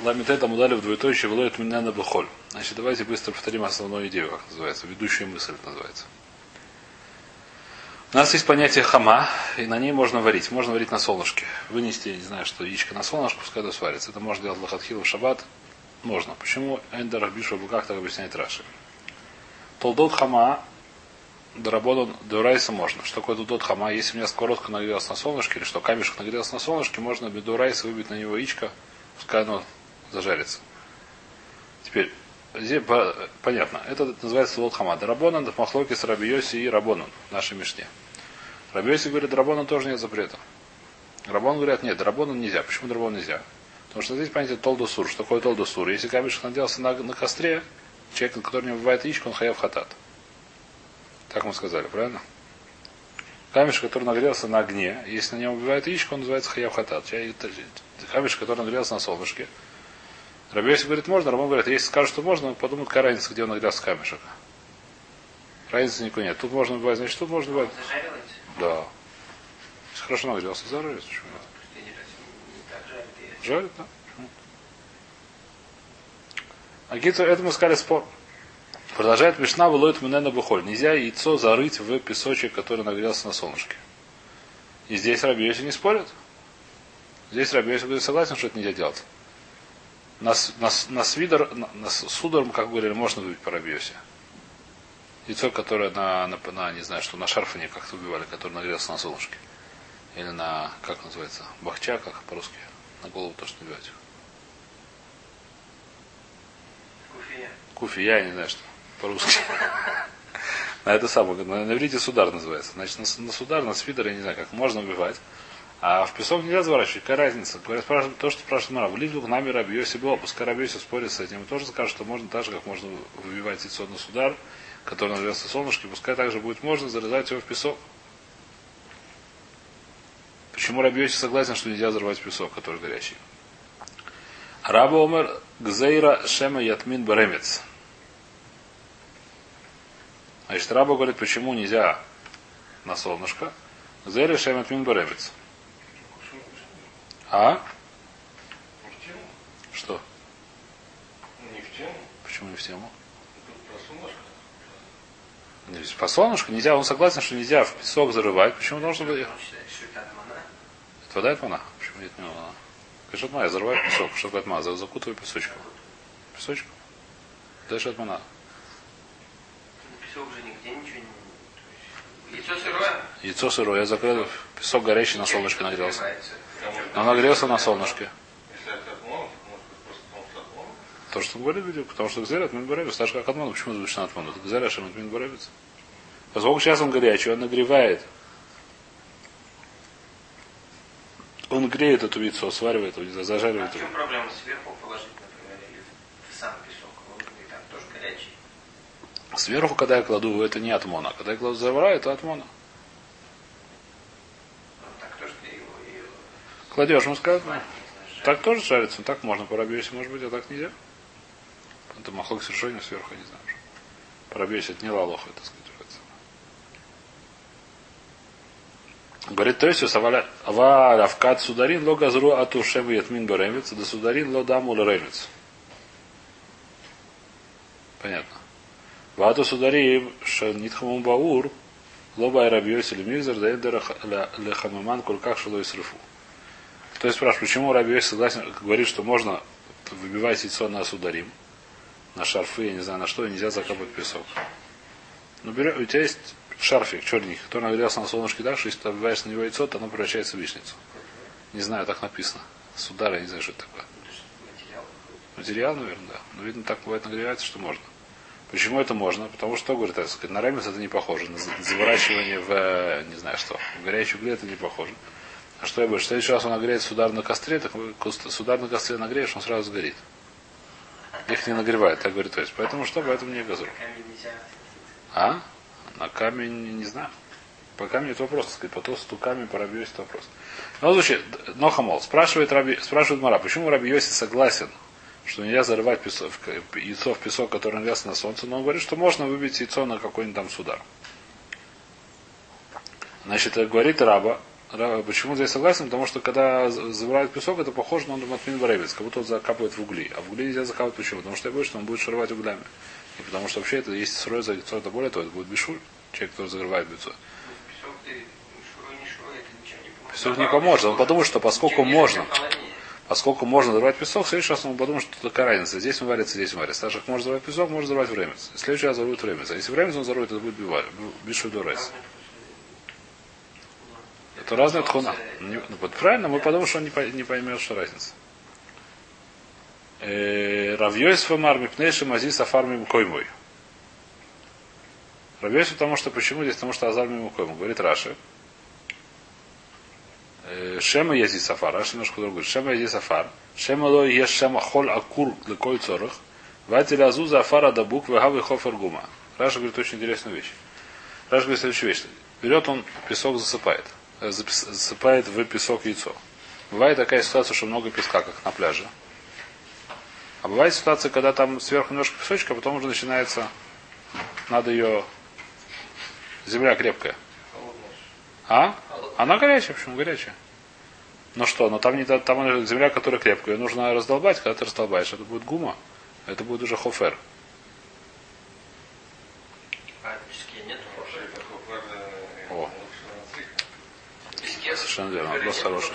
Ламитет Амудали в двоеточие влоет меня на бухоль. Значит, давайте быстро повторим основную идею, как называется. Ведущая мысль называется. У нас есть понятие хама, и на ней можно варить. Можно варить на солнышке. Вынести, не знаю, что яичко на солнышко, пускай это сварится. Это можно делать лохатхил в шаббат. Можно. Почему Эндер Бишу как так объясняет Раши? Толдот хама Дарабодан Дурайса можно. Что такое тут хама? Если у меня сковородка нагрелась на солнышке, или что камешек нагрелся на солнышке, можно без Дурайса выбить на него яичко, пускай оно зажарится. Теперь, здесь понятно. Это называется лот хама. Дарабонан, махлоки с Рабиоси и Рабонан в нашей Мишне. Рабиоси говорит, Рабонан тоже нет запрета. Рабон говорят, нет, Рабонан нельзя. Почему Рабон нельзя? Потому что здесь понятие толдосур. Что такое толдосур? Если камешек наделся на, на костре, человек, который не бывает яичко, он хаяв хатат. Так мы сказали, правильно? Камешек, который нагрелся на огне, если на нем убивает яичко, он называется хаяв хатат. Камешек, который нагрелся на солнышке. Рабиоси говорит, можно, Рамон говорит, если скажут, что можно, подумают, какая разница, где он нагрелся камешек. Разницы никакой нет. Тут можно убивать, значит, тут можно убивать. Да. Если хорошо нагрелся. Почему нет? Жарит, да. А Гиту, это мы сказали спор. Продолжает Мишна вылоит на бухоль. Нельзя яйцо зарыть в песочек, который нагрелся на солнышке. И здесь Рабиоси не спорят. Здесь Рабиоси будет согласен, что это нельзя делать. На, на, на, свидер, на, на сударом, как говорили, можно выбить по Рабиосе. Яйцо, которое на, на, на, не знаю, что на шарфане как-то убивали, которое нагрелся на солнышке. Или на, как называется, бахча, как по-русски. На голову то, что убивать. Куфия. Куфия, я не знаю, что по-русски. На это самое, на, иврите судар называется. Значит, на, судар, на свидер, я не знаю, как можно убивать. А в песок нельзя заворачивать. Какая разница? Говорят, то, что спрашивает Мара. Вливлю в нами Рабиоси было. Пускай Рабиоси спорит с этим. И тоже скажет, что можно так же, как можно выбивать яйцо на судар, который нагрелся солнышке, пускай также будет можно зарезать его в песок. Почему Рабиоси согласен, что нельзя взорвать песок, который горячий? Раба Омер Гзейра Шема Ятмин Баремец. Значит, Раба говорит, почему нельзя на солнышко. Зери шемет мин боревец. А? Что? Не в тему. Почему не в тему? По солнышку нельзя, он согласен, что нельзя в песок зарывать. Почему должен быть? Это вода от мана. Почему нет мана? От мана, я зарываю песок. Что такое от мана? Закутываю песочком. Песочком? Дальше от мана все уже нигде ничего не... Яйцо сырое? Яйцо сырое. Я закрыл. Песок горячий на солнышке нагрелся. Но нагрелся на солнышке. То, что он говорит, видео, потому что Гзер от Минбаревец, так же как Атман, почему звучит Атман? Это Гзер от Минбаревец. Поскольку сейчас он горячий, он нагревает. Он греет эту яйцо, сваривает его, зажаривает его. А в чем проблема сверху положить? Сверху, когда я кладу, это не атмона. Когда я кладу завара, это атмона. Кладешь, скажет, ну, так тоже жарится, так можно по рабиосе, может быть, а так нельзя. Это махлок совершенно сверху, не знаю. По рабиосе это не лалоха, это сказать. Говорит, то есть, ава авкат сударин ло газру ату шевы ятмин баремец, да сударин ло даму. Понятно. Ваду судари нитхамум баур, лоба и рабиоси лемигзер, да лехамаман кульках шелой срыфу. То есть спрашивает, почему Рабиоси согласен, говорит, что можно выбивать яйцо на сударим, на шарфы, я не знаю на что, и нельзя закапать песок. Ну, у тебя есть шарфик черненький, который нагрелся на солнышке так, что если ты выбиваешь на него яйцо, то оно превращается в вишницу. Не знаю, так написано. Судар, я не знаю, что это такое. Материал, наверное, да. Но видно, так бывает нагревается, что можно. Почему это можно? Потому что, говорит, так сказать, на ремес это не похоже. На заворачивание в, э, не знаю что, в горячую угле это не похоже. А что я больше? В следующий раз он нагреет судар на костре, так судар на костре нагреешь, он сразу сгорит. Их не нагревает, так говорит, то есть. Поэтому что? Поэтому не газу. А? На камень, не знаю. По камню это вопрос, так сказать, по толсту камень, по рабиосе это вопрос. Но, случае, Нохамол спрашивает, Раби, спрашивает Мара, почему Раби Йоси согласен что нельзя зарывать песок, яйцо в песок, который нагрелся на солнце, но он говорит, что можно выбить яйцо на какой-нибудь там судар. Значит, говорит раба, Ра- Почему здесь согласен? Потому что когда забирают песок, это похоже на матмин баревец, как будто он закапывает в угли. А в угли нельзя закапывать почему? Потому что я боюсь, что он будет шаровать углями. И потому что вообще это, если сырое яйцо, это более того, это будет бешуль, человек, который закрывает яйцо. Песок не поможет. Он подумает, что поскольку можно. Поскольку можно взорвать песок, в следующий раз он подумает, что такая разница. Здесь он варится, здесь варится. Так как можно взорвать песок, можно взорвать времец. В следующий раз взорвет времец. А если времец он взорвет, это будет бишуль дурайс. Это разная тхуна. Ну, вот правильно, мы подумаем, что он не, по- поймет, что разница. Э, רב יוסף אמר מפני שמזיז עפר ממקומו. Рав Йосеф, потому что почему здесь? Потому что עפר ממקומו. Говорит Раши. Э, שמא יזיז עפר. Раши немножко другой. שמא יזיז עפר. שמא לא יהא שם חול עקור לכל הצורך. ואתי לאזוזי עפר הדבוק ויהא חופר גומא. Раши говорит очень интересную вещь. Раши говорит следующую вещь. Берет он, песок засыпает. Э, Засыпает в песок яйцо. Бывает такая ситуация, что много песка, как на пляже. А бывает ситуация, когда там сверху немножко песочка, а потом уже начинается, надо ее, земля крепкая. А? Она горячая, почему горячая? Ну что, но там не та- там земля, которая крепкая, ее нужно раздолбать, когда ты раздолбаешь, это будет гума, это будет уже хофер. Нет О. В песке Совершенно верно, вопрос хороший.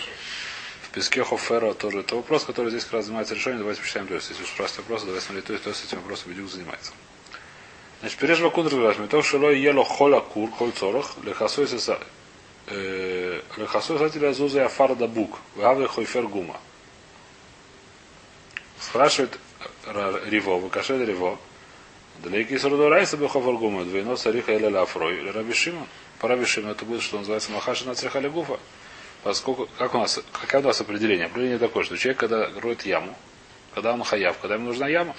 В песке хофера тоже. Это вопрос, который здесь как раз занимается решением. Давайте почитаем то есть. Если уж спрашиваете вопрос, давайте смотреть то есть, то есть этим вопросом Бедюк занимается. Значит, переж вакун разбираем. То, что лой ело хола кур, холь цорох, лехасой сеса э, лехасой сатиля зуза афар да бук, ваве хойфер гума. Спрашивает Ра- Риво, выкашет Риво, Далеки сроду райса бы хофер гума, двойно цариха или лафрой, Раби Шимон. По Раби Шимону это будет, что называется махаши на цеха гуфа. Поскольку, как у нас, какое у нас определение? Определение такое, что человек, когда роет яму, когда он хаяв, когда ему нужна яма,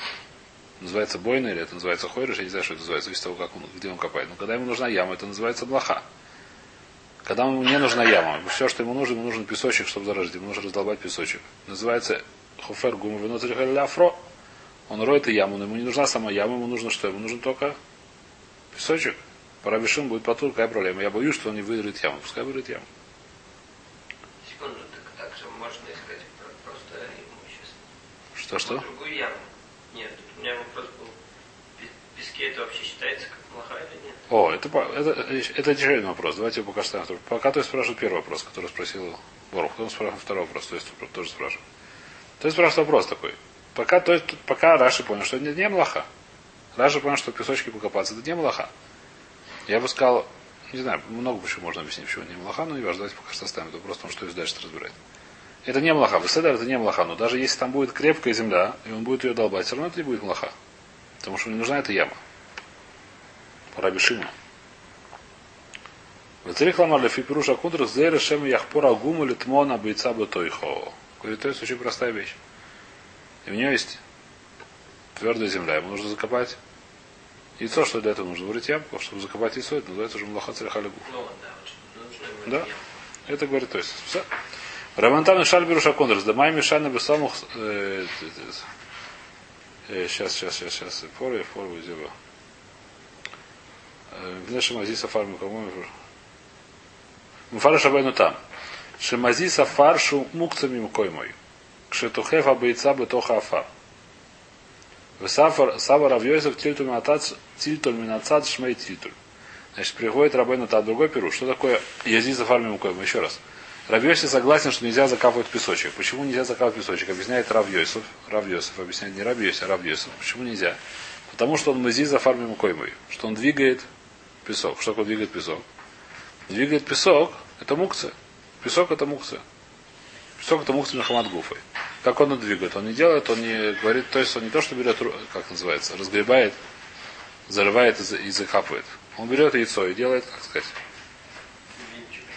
называется бойна или это называется хойрыш, я не знаю, что это называется, зависит от того, как он, где он копает. Но когда ему нужна яма, это называется блоха. Когда ему не нужна яма, все, что ему нужно, ему нужен песочек, чтобы заражить, ему нужно раздолбать песочек. Называется вино афро. Он роет яму, но ему не нужна сама яма, ему нужно что? Ему нужен только песочек. Пора Паравишин будет потур, какая проблема? Я боюсь, что он не вырыт яму. Пускай вырыт яму. Секунду, так, так же можно искать про- просто имущество. Что, что? Другую яму. Нет, у меня вопрос был. В песке это вообще считается как О, это, это, это отдельный вопрос. Давайте пока второй. Пока то есть спрашивает первый вопрос, который спросил Борух. Потом спрашивает второй вопрос, то есть тоже спрашивает. То есть спрашивает вопрос такой. Пока, то есть, пока Раши понял, что это не, млаха. Раши понял, что в песочке покопаться, это не млаха. Я бы сказал, не знаю, много почему можно объяснить, почему не млаха, но не важно, давайте пока что оставим это вопрос, потому что есть дальше разбирать. Это не млаха. Беседер это не млаха, но даже если там будет крепкая земля, и он будет ее долбать, все равно это не будет млаха. Потому что не нужна эта яма. Раби Шима. Вецерих ламар лефи пируша кундрах зейра шем яхпора гуму литмона бойца бетойхо. Говорит, то есть очень простая вещь. И у нее есть твердая земля, ему нужно закопать яйцо, что для этого нужно вырыть ямку, чтобы закопать яйцо, это называется уже млаха царихалигу. Ну, да. Это говорит, то есть, все. Рамантан и Шаль Беруша Кондрас, да май Мишана Бесамух, сейчас, сейчас, сейчас, сейчас, форы, форы, зеба. В нашем Ази Сафар Мукамой. Муфара Шабайну там. Шемази Сафар шу мукцами мукой мой. Кшетухев абайца бетоха афар. Сафар Сава Равьёсов тильтуль минацад тильтуль минацад шмей тильтуль. Значит, приходит Рабейну Тат другой перу. Что такое Язи Сафар Мимукой? Еще раз. Равьёсов согласен, что нельзя закапывать песочек. Почему нельзя закапывать песочек? Объясняет Равьёсов. Равьёсов объясняет не Равьёсов, а Равьёсов. Почему нельзя? Потому что он мази за фарми мукоймой. Что он двигает песок. Что такое двигает песок? Двигает песок, это мукция. Песок это мукция. Песок это мукция Мухаммад Гуфой. Как он двигает? Он не делает, он не говорит, то есть он не то, что берет, как называется, разгребает, зарывает и, за- и закапывает. Он берет яйцо и делает, как сказать,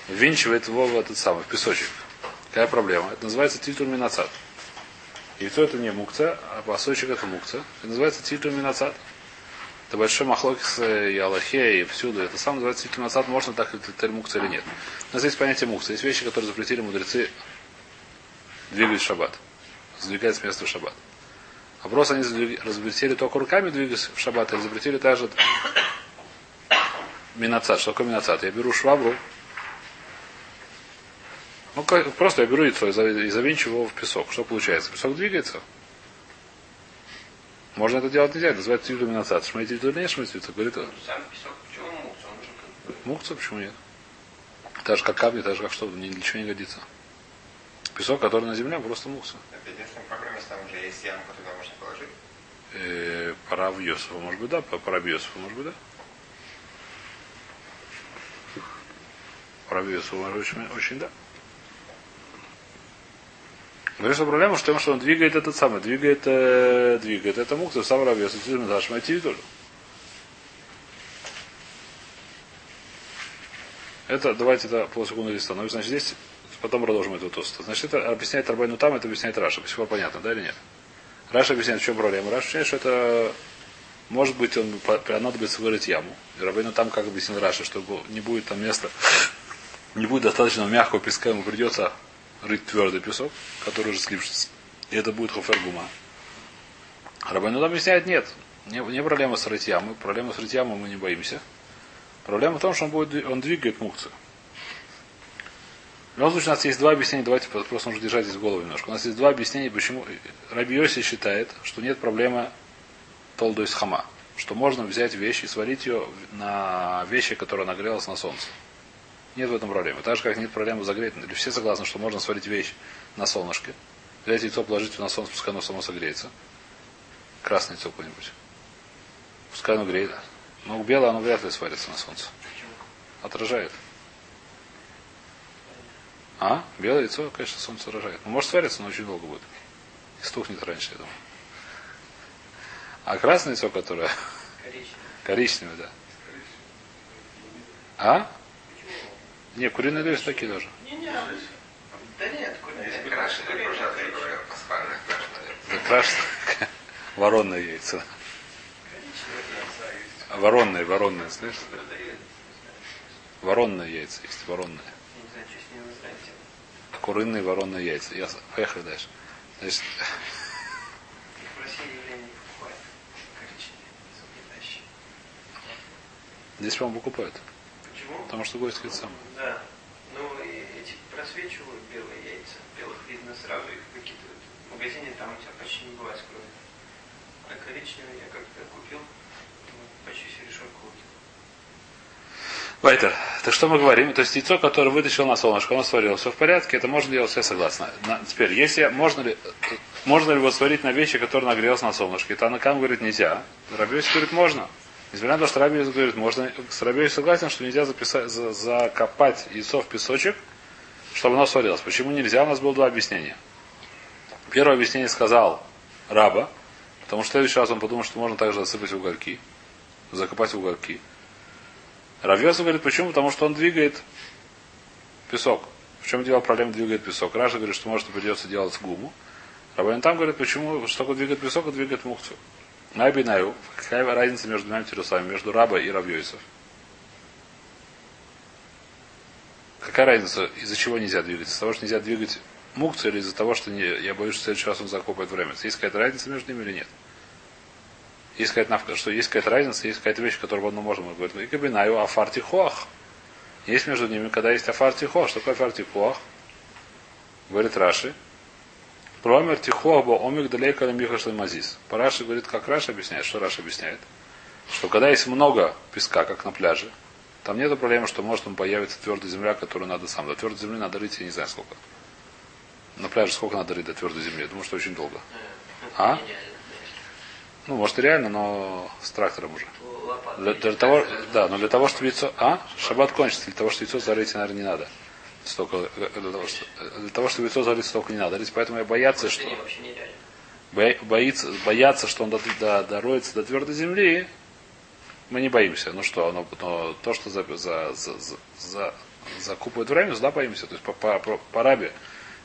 ввинчивает его в этот самый, в песочек. Какая проблема? Это называется титуль минацат. Яйцо это не мукция, а песочек это мукция. Это называется титуль минацат. Это большой махлокис и Аллахе, и всюду. Это сам называется минацат. Можно так это мукция или нет. У нас есть понятие мукция. Есть вещи, которые запретили мудрецы двигать в шаббат. Сдвигать с места в шаббат. Вопрос, они запретили только руками двигать в шаббат, или запретили также минацат. Что такое минацат? Я беру швабру, Ну, просто я беру яйцо и завинчиваю его в песок. Что получается? Песок двигается. Можно это делать нельзя. Это называется иллюминация. Шмейте или не шмейте, говорит Ну, Сам песок, почему мукс? Он же почему нет? Так же как камни, так же как что, ни для чего не годится. Песок, который на земле, просто мукса. Это единственная проблема, если там уже есть ямка, туда можно положить. Э, пора в Йосифа, может быть, да? По- Пора в Йосифа, может быть, да? Пора в Йосифа, может быть, очень, очень да. Говорит, что проблема в том, что он двигает этот самый, двигает, э, двигает это мукса, сам ты дашь тоже. Это, давайте это полсекунды листану. Значит, здесь потом продолжим эту тост. Значит, это объясняет Рабайну там, это объясняет Раша. До сих пор понятно, да или нет? Раша объясняет, в чем проблема. Раша объясняет, что это может быть, он по- понадобится вырыть яму. И Рабейну там, как объяснил Раша, что не будет там места, не будет достаточно мягкого песка, ему придется рыть твердый песок, который уже слипшится. И это будет хофергума. Рабейну там объясняет, нет. Не, не проблема с рыть ямой. Проблема с рыть мы не боимся. Проблема в том, что он, будет, он двигает мукцию. В любом случае, у нас есть два объяснения. Давайте просто нужно держать здесь голову немножко. У нас есть два объяснения, почему Раби Йоси считает, что нет проблемы толду из хама. Что можно взять вещь и сварить ее на вещи, которая нагрелась на солнце. Нет в этом проблемы. Так же, как нет проблемы загреть. Или все согласны, что можно сварить вещь на солнышке. Взять яйцо, положить на солнце, пускай оно само согреется. Красное яйцо какое-нибудь. Пускай оно греет. Но белое оно вряд ли сварится на солнце. Отражает. А? Белое яйцо, конечно, солнце отражает. Ну, может свариться, но очень долго будет. И стухнет раньше, я думаю. А красное яйцо, которое Коричневый. коричневое, да. А? Не, куриные яйца такие тоже. Не-не, да нет, Если куриный. крашеные. Это крашеное. Воронные яйца. Воронные, воронные, слышишь? Продают. Воронные яйца есть, воронные. Не знаю, что с ним израильтем. Куриные воронные яйца. Ясно. Поехали дальше. Значит, здесь, по-моему, покупают. Почему? Потому что гость говорит сам. Да. Ну, эти просвечивают белые яйца. Белых видно сразу, их выкидывают. В магазине там у тебя почти не бывает крови. А коричневый я как-то купил, ну, почти всю решетку выкинул. Вайтер. Так что мы говорим? То есть яйцо, которое вытащил на солнышко, оно сварилось, все в порядке, это можно делать, все согласны. На- теперь, если можно ли, можно ли его сварить на вещи, которые нагрелся на солнышке? Танакам говорит нельзя. Рабиоси говорит можно. Несмотря на то, что Рабиоси говорит можно, с Рабиоси согласен, что нельзя записать, за- закопать яйцо в песочек, чтобы оно сварилось. Почему нельзя? У нас было два объяснения. Первое объяснение сказал раба, потому что в следующий раз он подумал, что можно также засыпать угольки, закопать угольки. Равьеса говорит, почему? Потому что он двигает песок. В чем дело проблема двигает песок? Раша говорит, что может придется делать гуму. Рабин там говорит, почему, что такое двигает песок, а двигает мухцу. Найбинаю. Какая разница между двумя телесами, между раба и равьёйсов? Какая разница, из-за чего нельзя двигать? Из-за того, что нельзя двигать мукцию или из-за того, что не, я боюсь, что в следующий раз он закопает время? Есть какая-то разница между ними или нет? Есть какая-то навка, что есть какая-то разница, есть какая-то вещь, которую в одном можно говорить. И кабинаю афарти хоах. Есть между ними, когда есть афарти хоах. Что такое афарти хоах? Говорит Раши. Промер тихоба омик далека на михашлы мазис. По Раши говорит, как Раши объясняет. Что Раши объясняет? Что когда есть много песка, как на пляже, там нет проблемы, что может там появится твердая земля, которую надо сам. До твердой земли надо рыть, я не знаю сколько. На пляже сколько надо рыть до твердой земли? Я думаю, что очень долго. А? Ну, может и реально, но с трактором уже. Для, для того, да, но для того, чтобы яйцо... А? Шаббат кончится. Для того, чтобы яйцо зарыть, наверное, не надо. Столько, э, для, того, что, для того, чтобы яйцо зарыть, столько не надо. рыть. Поэтому я бояться, что... Боится, боятся, что он до, до, дороется до твердой земли, мы не боимся. Ну что, оно, но то, что за, за, за, за, за- закупает время, да, боимся. То есть по, по, по, по рабе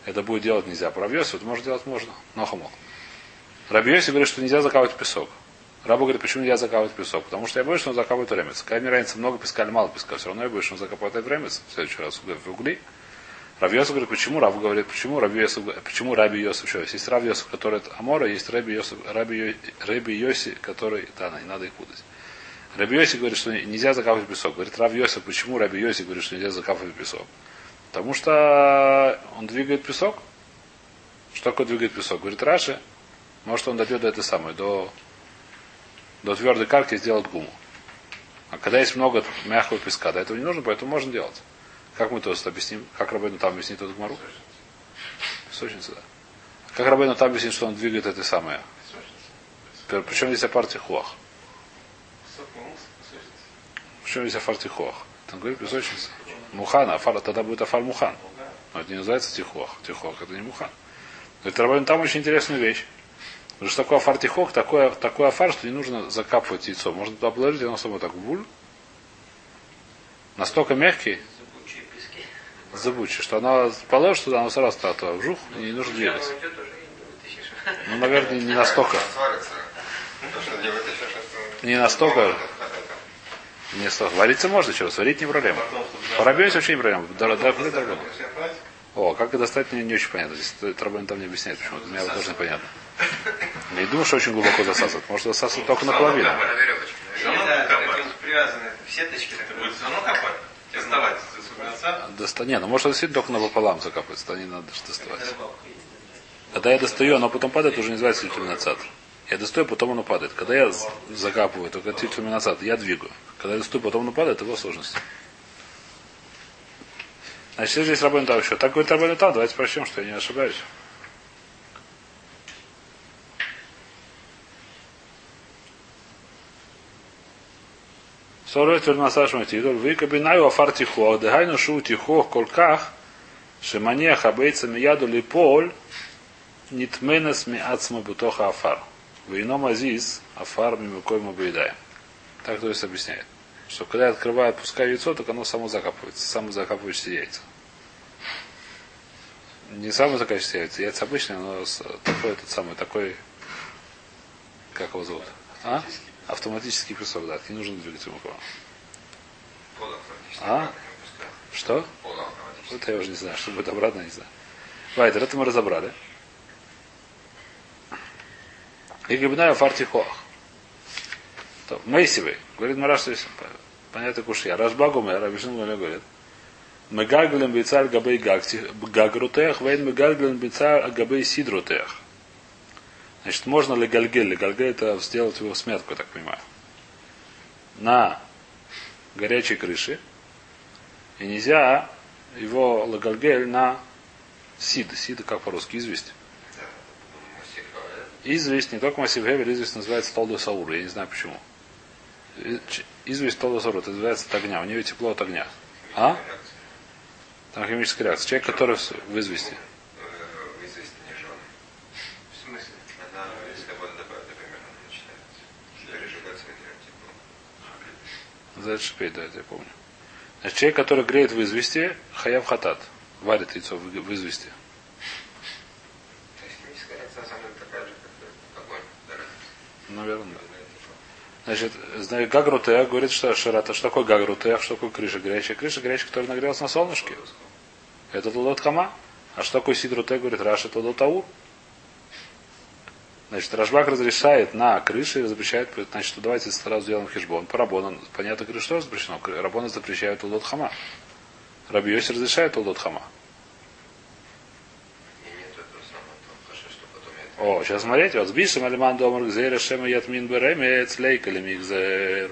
это будет делать нельзя. По это может делать можно. Но хамол. Рабьёси говорит, что нельзя закапывать песок. Рабу говорит, почему нельзя закапывать песок? Потому что я боюсь, что он закапывает ремец. Какая мне разница, много песка или мало песка? Все равно я боюсь, что он закапывает ремец в следующий раз в угли. Рав Йосиф говорит, почему Рав говорит, почему Раби Йосиф, почему Раби Йосиф еще есть? Есть Рав Йосиф, который от Амора, есть Раби Йосиф, Раби, Раби Йоси, который, да, не надо их путать. Раби Йоси говорит, что нельзя закапывать песок. Говорит Рав Йосиф, почему Раби Йоси говорит, что нельзя закапывать песок? Потому что он двигает песок. Что такое двигает песок? Говорит Раши, может он дойдет до этой самой, до, до твердой карки и сделает гуму. А когда есть много мягкого песка, до этого не нужно, поэтому можно делать. Как мы то объясним? Как Рабейну там объяснит эту гмару? Песочница, да. Как Рабейну там объяснит, что он двигает это самое? Причем здесь апарти хуах? Причем здесь афар тихуах? Там говорит песочница. Мухан, афар, тогда будет афар мухан. Но это не называется тихуах. Тихуах это не мухан. Говорит, Рабейну там очень интересная вещь. Потому что такой афар тихок, такой, такой афар, что не нужно закапывать яйцо. Можно туда положить, оно само так буль. Настолько мягкий, забудьте, что она положишь туда, оно сразу стало туда вжух, и не нужно вытащишь. Ну, наверное, не настолько. Что не настолько. Не столько. Вариться можно, чего? Сварить не проблема. Порабьёсь вообще не проблема. Да, да, да. О, как это достать, мне не очень понятно. Здесь Трабен там не объясняет, почему. Для меня тоже непонятно. Не думаю, что очень глубоко засасывает. Может засасывать только наполовину. Это конца. Доста... Не, ну может действительно только напополам закапывается, то не надо же доставать. Когда я достаю, оно потом падает, уже не называется титульминацат. Я достаю, потом оно падает. Когда я закапываю, только титульминацат, я двигаю. Когда я достаю, потом оно падает, это его сложность. Значит, что здесь Рабен там еще. Так говорит Рабен там, давайте прочтем, что я не ошибаюсь. Сорет вельмасаш матидор, вы кабинаю афар тихо, дегайну шу тихо колках, шемания хабейца мияду липоль, нитменес ми ацма бутоха афар. Вейном азиз афар мимикой мабейдаем. Так то есть объясняет. Что когда я открываю, пускаю яйцо, так оно само закапывается. Само закапывающиеся яйца. Не само закапывающиеся яйца. Яйца обычные, но такой этот самый, такой, как его зовут? А? Автоматический песок, да. Не нужно двигать ему. Полуавтоматически. А? Что? Это я уже не знаю, что будет обратно, не знаю. Вайдер, это мы разобрали. И гибная фартихоах. То, Мейсивый. Говорит Мараш, здесь понятно кушья. Рашбагу мы, Рабишин Гуля говорит. Мы гаглем бицар габей гагрутех, вейн мы гаглем бицар габей сидрутех. Значит, можно ли гальгель? Гальгель это сделать его сметку, я так понимаю. На горячей крыше. И нельзя его лагальгель на сид. Сид как по-русски? Известь. Известь, не только массив Гевель, известь называется Толдо. Я не знаю почему. Ч- Известь Толдо это называется от огня. У нее тепло от огня. А? Там химическая реакция. Человек, который в в извести. Известно не жженый. В смысле? Она, если вода добавить, например, она начинает пережигаться ветром тепло. За это шипеть, да, это я помню. Значит, человек, который греет в извести, хаяв хатат. Варит яйцо в извести. То есть химическая реакция на самом деле такая же, как огонь. да, разница. Наверное, да. Значит, Гагрутех говорит, что ширата, что такое Гагрутех, что такое крыша горячая. Крыша горячая, которая нагрелась на солнышке. Это Тулот Хама. А что такое Сидрутех, говорит Раша, Тулот Таур. Значит, Рашбак разрешает на крыше и запрещает, значит, давайте сразу сделаем хижбон. По Рабону, понятно, крыша тоже запрещено. Рабона запрещает Тулот Хама. Раби Йоси разрешает Тулот Хама. И нет этого самого, то хорошо, что потом я О, сейчас смотрите, вот сбишем алиман домар гзейра шема ятмин беремец лейка мигзер.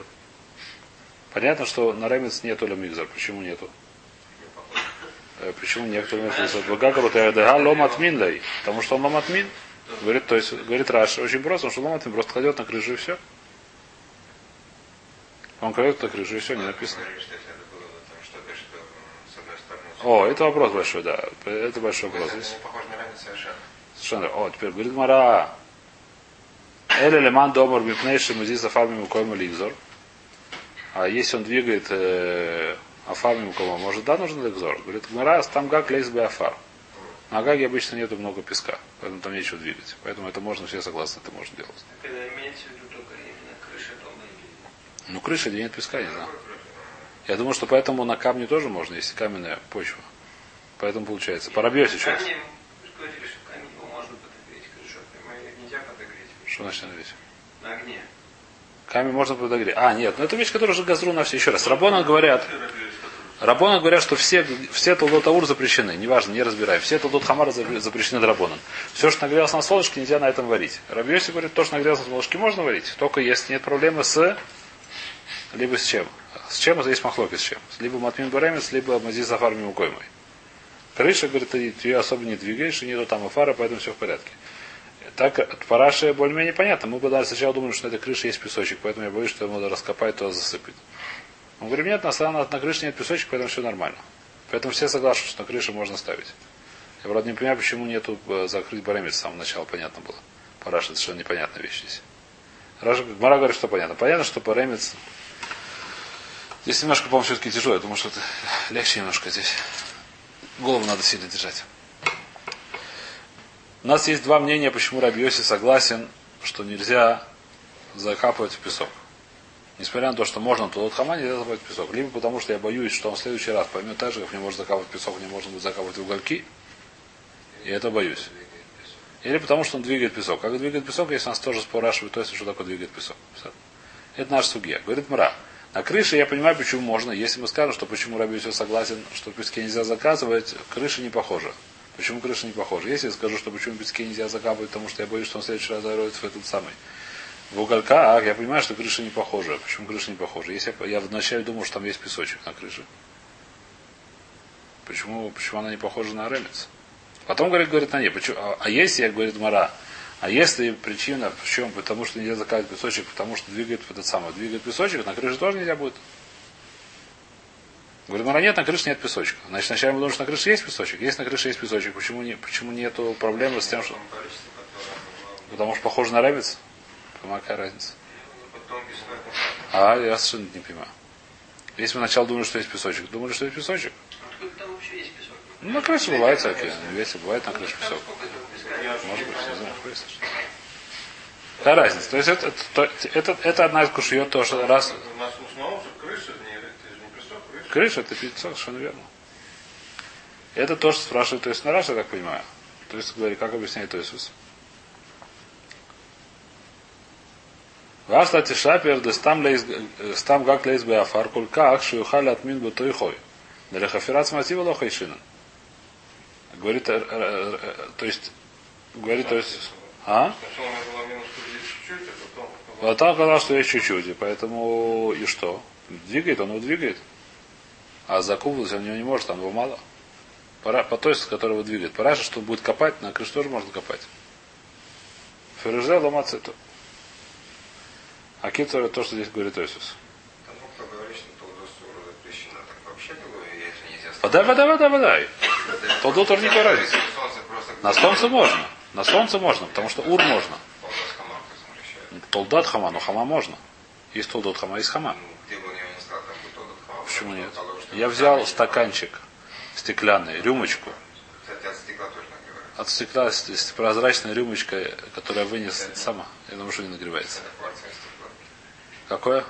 Понятно, что на ремец нету лемигзер. Почему нету? Э, Почему нету лемигзер? Багагру теадега лом атмин лей. Потому что он лом атмин. Говорит, то есть, говорит Раш, очень просто, он что лом атмин просто кладет на крышу и все. Он кладет на крышу и все, не написано. О, это вопрос большой, да. Это большой вопрос. Здесь совершенно. О, теперь говорит Мара. Эле леман домар мипнейши музис афарми мукойма лигзор. А если он двигает э, афарми мукойма, может, да, нужен лигзор? Говорит, Мара, там как лейс бы афар. На Агаге обычно нету много песка, поэтому там нечего двигать. Поэтому это можно, все согласны, это можно делать. Когда имеется в виду только именно крыша дома. Ну, крыша, где нет песка, не знаю. Я думаю, что поэтому на камне тоже можно, если каменная почва. Поэтому получается. Еще раз. Камнем, вы же говорили, что камень его можно подогреть, крышу прямая нельзя подогреть. Что значит надеть? На огне. Камень можно подогреть. А, нет, ну это вещь, которая уже газру на все. Еще раз. Рабонан говорят, Рабона говорят, что все, все толдот аур запрещены. Неважно, не разбирай. Все толдот хамара запрещены драбоном. Все, что нагрелось на солнышке, нельзя на этом варить. Рабьеси говорит, то, что нагрелось на солнышке, можно варить. Только если нет проблемы с... Либо с чем. С чем есть махлоки с чем. Либо матмин баремец, либо мази сафар мимукоймой. Крыша, говорит, ты ее особо не двигаешь, и нету там афара, поэтому все в порядке. Так, от параши более-менее понятно. Мы даже сначала думали, что на этой крыше есть песочек, поэтому я боюсь, что ему надо раскопать, то засыпать. Он говорит, нет, на, на, на крыше нет песочек, поэтому все нормально. Поэтому все согласны, что на крыше можно ставить. Я, правда, не понимаю, почему нету э, закрыть баремец с самого начала, понятно было. Параш это совершенно непонятная вещь здесь. Мара говорит, что понятно. Понятно, что баремец... Здесь немножко, по-моему, все-таки тяжело. Я думаю, что это легче немножко здесь. Голову надо сильно держать. У нас есть два мнения, почему Рабиоси согласен, что нельзя закапывать в песок. Несмотря на то, что можно тот хама, нельзя закапывать в песок. Либо потому, что я боюсь, что он в следующий раз поймет так же, как не может закапывать в песок, не можно будет закапывать в угольки. И это боюсь. Или потому, что он двигает песок. Как двигает песок, если нас тоже спрашивают, то есть, что такое двигает песок. Это наш судья. Говорит Мра. На крыше я понимаю, почему можно. Если мы скажем, что почему Раби все согласен, что в песке нельзя заказывать, крыша не похожа. Почему крыша не похожа? Если я скажу, что почему в песке нельзя закапывать, потому что я боюсь, что он в следующий раз зароется в этот самый. В угольках я понимаю, что крыша не похожа. Почему крыша не похожа? Если я, я вначале думал, что там есть песочек на крыше. Почему, почему она не похожа на ремец? Потом говорит, говорит, на ней. Почему, а, а если, я говорит Мара, а если причина, почему? Потому что нельзя закапывать песочек, потому что двигает этот самый, двигает песочек, на крыше тоже нельзя будет. Говорит, Мара, нет, на крыше нет песочка. Значит, сначала мы думаем, что на крыше есть песочек. Если на крыше есть песочек, почему, не, почему нету проблемы с тем, что... Потому что похоже на ремец? Какая разница? А, я совершенно не понимаю. Если мы сначала думали, что есть песочек, думали, что есть песочек. Есть песок? Ну, на крыше бывает всякие. Если бывает на крыше песок. Может быть, не знаю, какой Какая разница? То есть это, это, это, это одна из кушьет, то, что раз... У нас уснул, что крыша, не, это же не песок, крыша. Это песок, совершенно верно. Это то, что спрашивает, то есть на раз, я так понимаю. То есть говорит, как объясняет Иисус? Ваш кстати шапер, да стам лейс, стам как лейс бы афар, что юхали отмин бы той хой. Для хафират сматива лоха ишина. Говорит, э, э, э, то есть, говорит, то есть, а? Сначала чуть-чуть, а сказал, что есть чуть-чуть, и поэтому и что? Двигает, он его двигает. А закупываться он него не может, там его мало. Пора, по той, с которой его двигает. Пора же, что будет копать, на крыше тоже можно копать. Фереже ломаться это. А китор то, что здесь говорит нельзя Вода, вода, вода, вода. Толдот тоже никакой разницы. На солнце можно. На солнце можно, потому что ур можно. Толдат хама, но хама можно. Есть толдот хама, есть хама. Ну, он. Почему нет? Я взял есть- стаканчик стеклянный, рюмочку. От стекла с прозрачная рюмочка, которую я вынес сама. Я думаю, что не нагревается. Какое?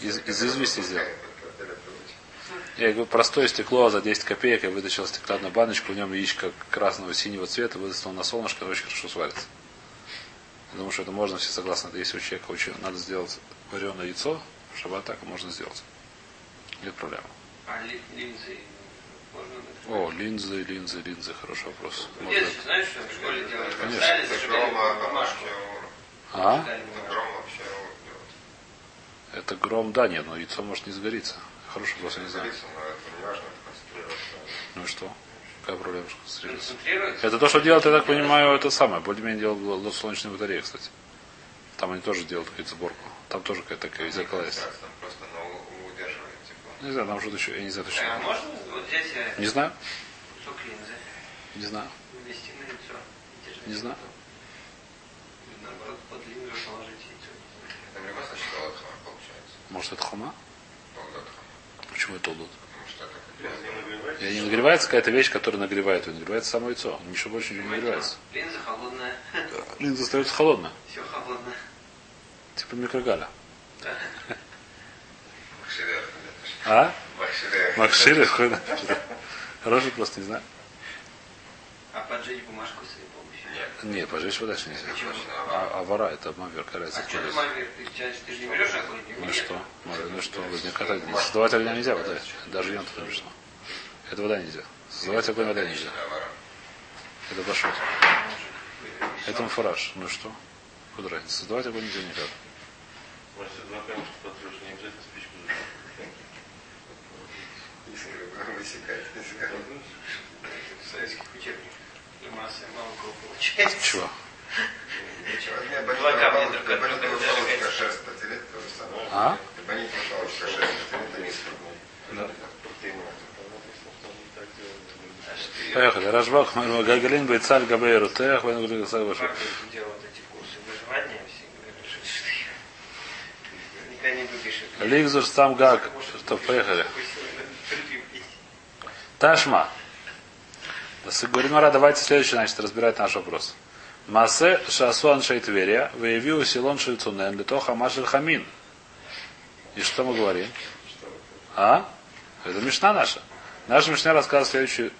Из, из извести сделал. Я говорю, простое стекло за 10 копеек, я вытащил стеклянную баночку, в нем яичко красного синего цвета, выставил на солнышко, очень хорошо сварится. Я думаю, что это можно, все согласны. Если у человека очень надо сделать вареное яйцо, шаббат так можно сделать. Нет проблем. А ли- линзы можно О, линзы, линзы, линзы, хороший вопрос. Ну, Можно- знаешь, что в школе делали? Конечно. Стали, Это зажигали грома бумажку. А? Гром вообще. Это гром, да, нет, но яйцо может не сгорится. Хороший вопрос, я не знаю. Ну и что? Какая проблема, что концентрируется? Концентрируется. Это то, что делает, я так понимаю, это самое. Более-менее делал л- солнечные батареи, кстати. Там они тоже делают какую-то сборку. Там тоже какая-то такая зеркала есть. Там просто на у- удерживает тепло. Не знаю, там что-то еще, я не знаю точно. А можно вот взять э, Не знаю, кусок линзы, не знаю, ввести на лицо и держать? не знаю. Наоборот, под линзу положить яйцо. Это любом случае толдот хамар получается. Может это хума? Толдот хамар. Почему это толдут? Потому что это как раз Я не нагревается какая-то вещь, которая нагревает. ее. Нагревается само яйцо. Ничего больше не нагревается. Линза холодная, Линза остается холодная. все холодное. Типа микрогаля. А? Какой это? Хороший просто, не знаю. А поджечь бумажку с ее помощью. Нет. Не, пожечь его дальше нельзя. Почему? А, а вора это мавер, какая А что кто ты? Ты, же не берешь огонь? Ну и что? Мавер, Ну что? Возникает огонь. Создавать огня нельзя вода. Даже ем туда пришло. Это вода нельзя. Создавать огонь вода нельзя. Это пошел. Это муфараж. Ну что? Куда разница? Создавать огонь нельзя никак. Может, два камешка потрешь, не обязательно спичку зажечь. Высекает, высекает. В советских учебниках. Масса мало кого получается. Чего? Два камня палочку, зажигать. шерсть потереть, то же самое. А? Абонентную палочку, шерсть. А что ты Поехали. Рашбах, Гагалин, Байцаль, Габейру, Тех, Вен Гулин, Сагбашу. как ты делал вот эти курсы выживания, все говорят, что ты никогда не будешь это. Лигзур, сам Гаг. Что, поехали. Ташма. Гуринмара, давайте следующий, значит, разбирать наш вопрос. Масе шасуан шейтверия, выявил силон шельцунен, литоха машель хамин. И что мы говорим? А? Это Мишна наша. Наша Мишна рассказывает следующую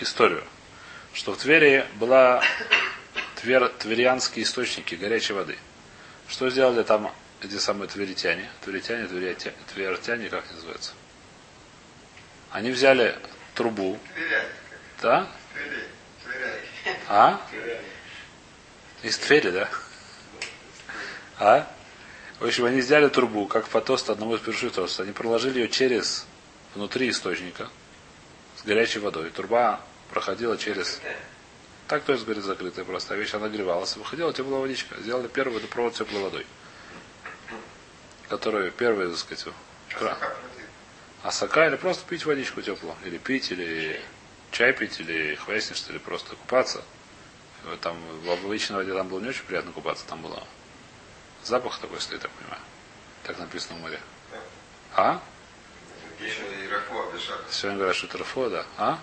историю. Что в Твери была твер, тверианские источники горячей воды. Что сделали там эти самые тверитяне? Тверитяне, тверитяне, тверитяне, как они называются? Они взяли трубу, да? А? Из Твери, да? А? В общем, они взяли трубу, как потост одного из первых тоста. Они проложили ее через внутри источника с горячей водой. Труба проходила через... Так, то есть, говорит, закрытая просто вещь. Она нагревалась. Выходила теплая водичка. Сделали первый водопровод теплой водой. Которую первый, так сказать, кра- Асака или просто пить водичку теплую. Или пить, или чай пить, или хвестни, что ли, просто купаться. Вот Там в обычной воде там было не очень приятно купаться, там было запах такой стоит, так понимаю. Так написано в море. А? Сегодня говорят, что это рафо, да. А?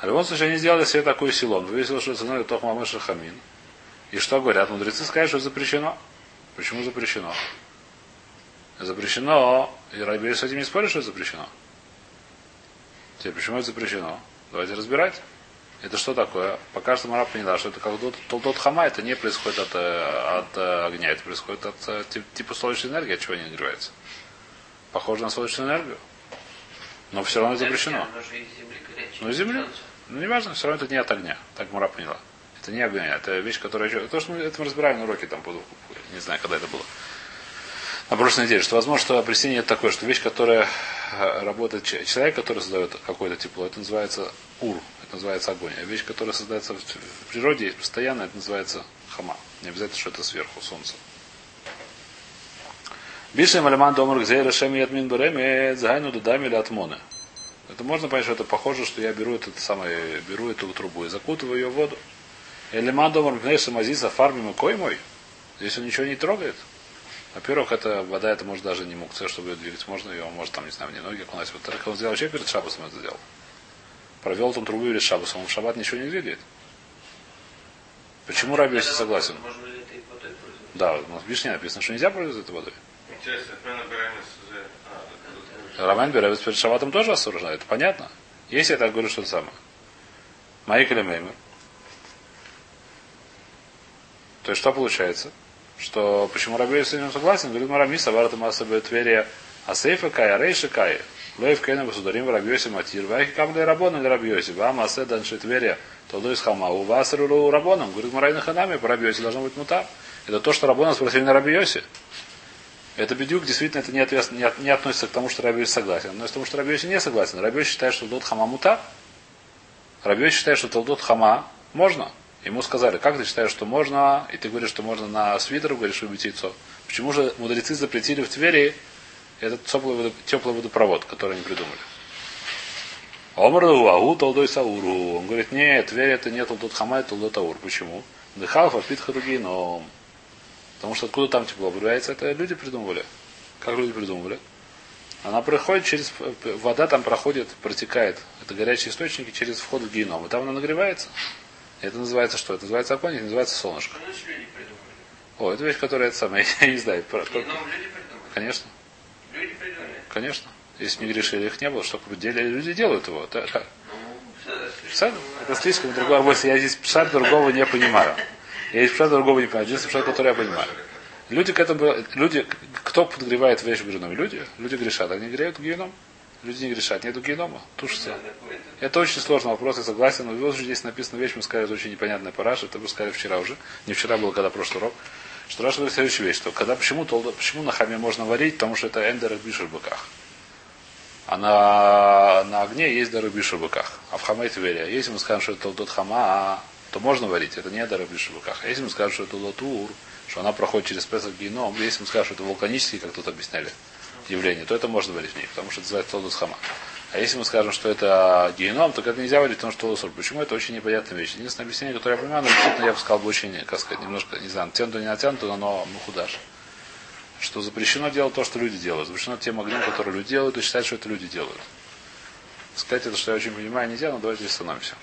А в любом случае они сделали себе такой силон. Вывесил, что ценой тох мамыша хамин. И что говорят? Мудрецы сказали, что запрещено. Почему запрещено? Запрещено. И Раби с этим не спорит, что это запрещено. Теперь, почему это запрещено? Давайте разбирать. Это что такое? Пока что Мара поняла, что это как тот, тот хама, это не происходит от, от огня, это происходит от э, тип- типа солнечной энергии, от чего они нагреваются. Похоже на солнечную энергию. Но все равно запрещено. Земли горячее. Ну, земли. Ну, неважно, все равно это не от огня. Так Мура поняла. Это не огня, это вещь, которая... еще- То, что мы, это мы разбираем на уроке, там, не знаю, когда это было. На прошлой неделе, что возможно, что определение это такое, что вещь, которая э, работает, че- человек, который создает какое-то тепло, это называется ур, это называется огонь. А вещь, которая создается в, природе постоянно, это называется хама. Не обязательно, что это сверху, солнце. Бишем алиман домар где решем ядмин береме загайну дудами или атмоны. Это можно понять, что это похоже, что я беру этот самый, беру эту трубу и закутываю ее в воду. Элеман домар мпнейша мазиса фармим и мой. Здесь он ничего не трогает. Во-первых, это вода, это может даже не мукция, чтобы ее двигать можно, ее может там, не знаю, не ноги окунать. Во-вторых, он сделал вообще перед шабасом это сделал. Провел там трубу перед шабасом, он в шаббат ничего не двигает. Почему Раби Йоси согласен? Можно ли этой водой пользоваться? Да, у нас в Мишне написано, что нельзя пользоваться этой водой. Интересно, это уже... А, это- Роман Беревец перед шаббатом тоже осуждает, это понятно. Если я так говорю, что это самое. Майк или Меймер. То есть что получается? Что почему Раби с этим согласен? Говорит Марамиса, Варата Масаба Тверия, Асейфа Кая, Рейша Кая. Лоев Кейна Государим Рабиоси Матир, Вайхи Камле Рабон или Рабиоси, Вам Асе Данши Тверия, Толдой из вас Рулу Рабоном, говорит Марайна Ханами, по Рабиоси должно быть мута. Это то, что Рабона спросили на Рабиоси. Это бедюк действительно это не, отвес- не, не относится к тому, что Рабиоси согласен, но к тому, что Рабиоси не согласен. Рабиоси считает, что Толдот Хама мута. Рабиоси считает, что Толдот Хама можно. Ему сказали, как ты считаешь, что можно, и ты говоришь, что можно на свитер, говоришь, убить яйцо. Почему же мудрецы запретили в Твери этот теплый, теплый водопровод, который они придумали? Омрду Агу Толдой Сауру. Он говорит, нет, Тверь это не Толдот Хама, это Толдот Аур. Почему? Дыхалфа питха но Потому что откуда там тепло появляется, это люди придумывали. Как люди придумывали? Она проходит через... Вода там проходит, протекает. Это горячие источники через вход в геном. И там она нагревается. Это называется что? Это называется огонь, это называется солнышко. Ну. О, это вещь, которая это самое, я не знаю. про- про-. Конечно, конечно. Если не грешили, их не было, что люди делают его. Да, да. Ну, Пшат, это слишком другое больше. Я здесь пшат другого не понимаю. Я здесь пшат другого не понимаю. Здесь пшат, который я понимаю. Люди к этому, люди, кто подогревает вещь в? Люди. Люди грешат. Они греют геном. Люди не грешат. Нету генома. Тушится. Это очень сложный вопрос, я согласен. Но вот здесь написана вещь, мы сказали, это очень непонятная параша. Это мы сказали вчера уже. Не вчера было, когда прошлый урок. Что Раша говорит следующую вещь, что когда почему, почему на хаме можно варить, потому что это эндер бишер в быках. А на, на огне есть дары бишер в быках. А в хаме веря. Если мы скажем, что это тот хама, то можно варить. Это не дары бишер в быках. А если мы скажем, что это лотур, что она проходит через Песах геном, если мы скажем, что это вулканический, как тут объясняли, явление, то это можно варить в ней, потому что это называется Тодус Хама. А если мы скажем, что это геном, то это нельзя варить, потому что Тодус Почему? Это очень непонятная вещь. Единственное объяснение, которое я понимаю, но действительно я бы сказал бы очень, как сказать, немножко, не знаю, натянуто, не натянуто, но мухудаш. Что запрещено делать то, что люди делают. Запрещено тем огнем, которые люди делают, и считать, что это люди делают. Сказать это, что я очень понимаю, нельзя, но давайте остановимся.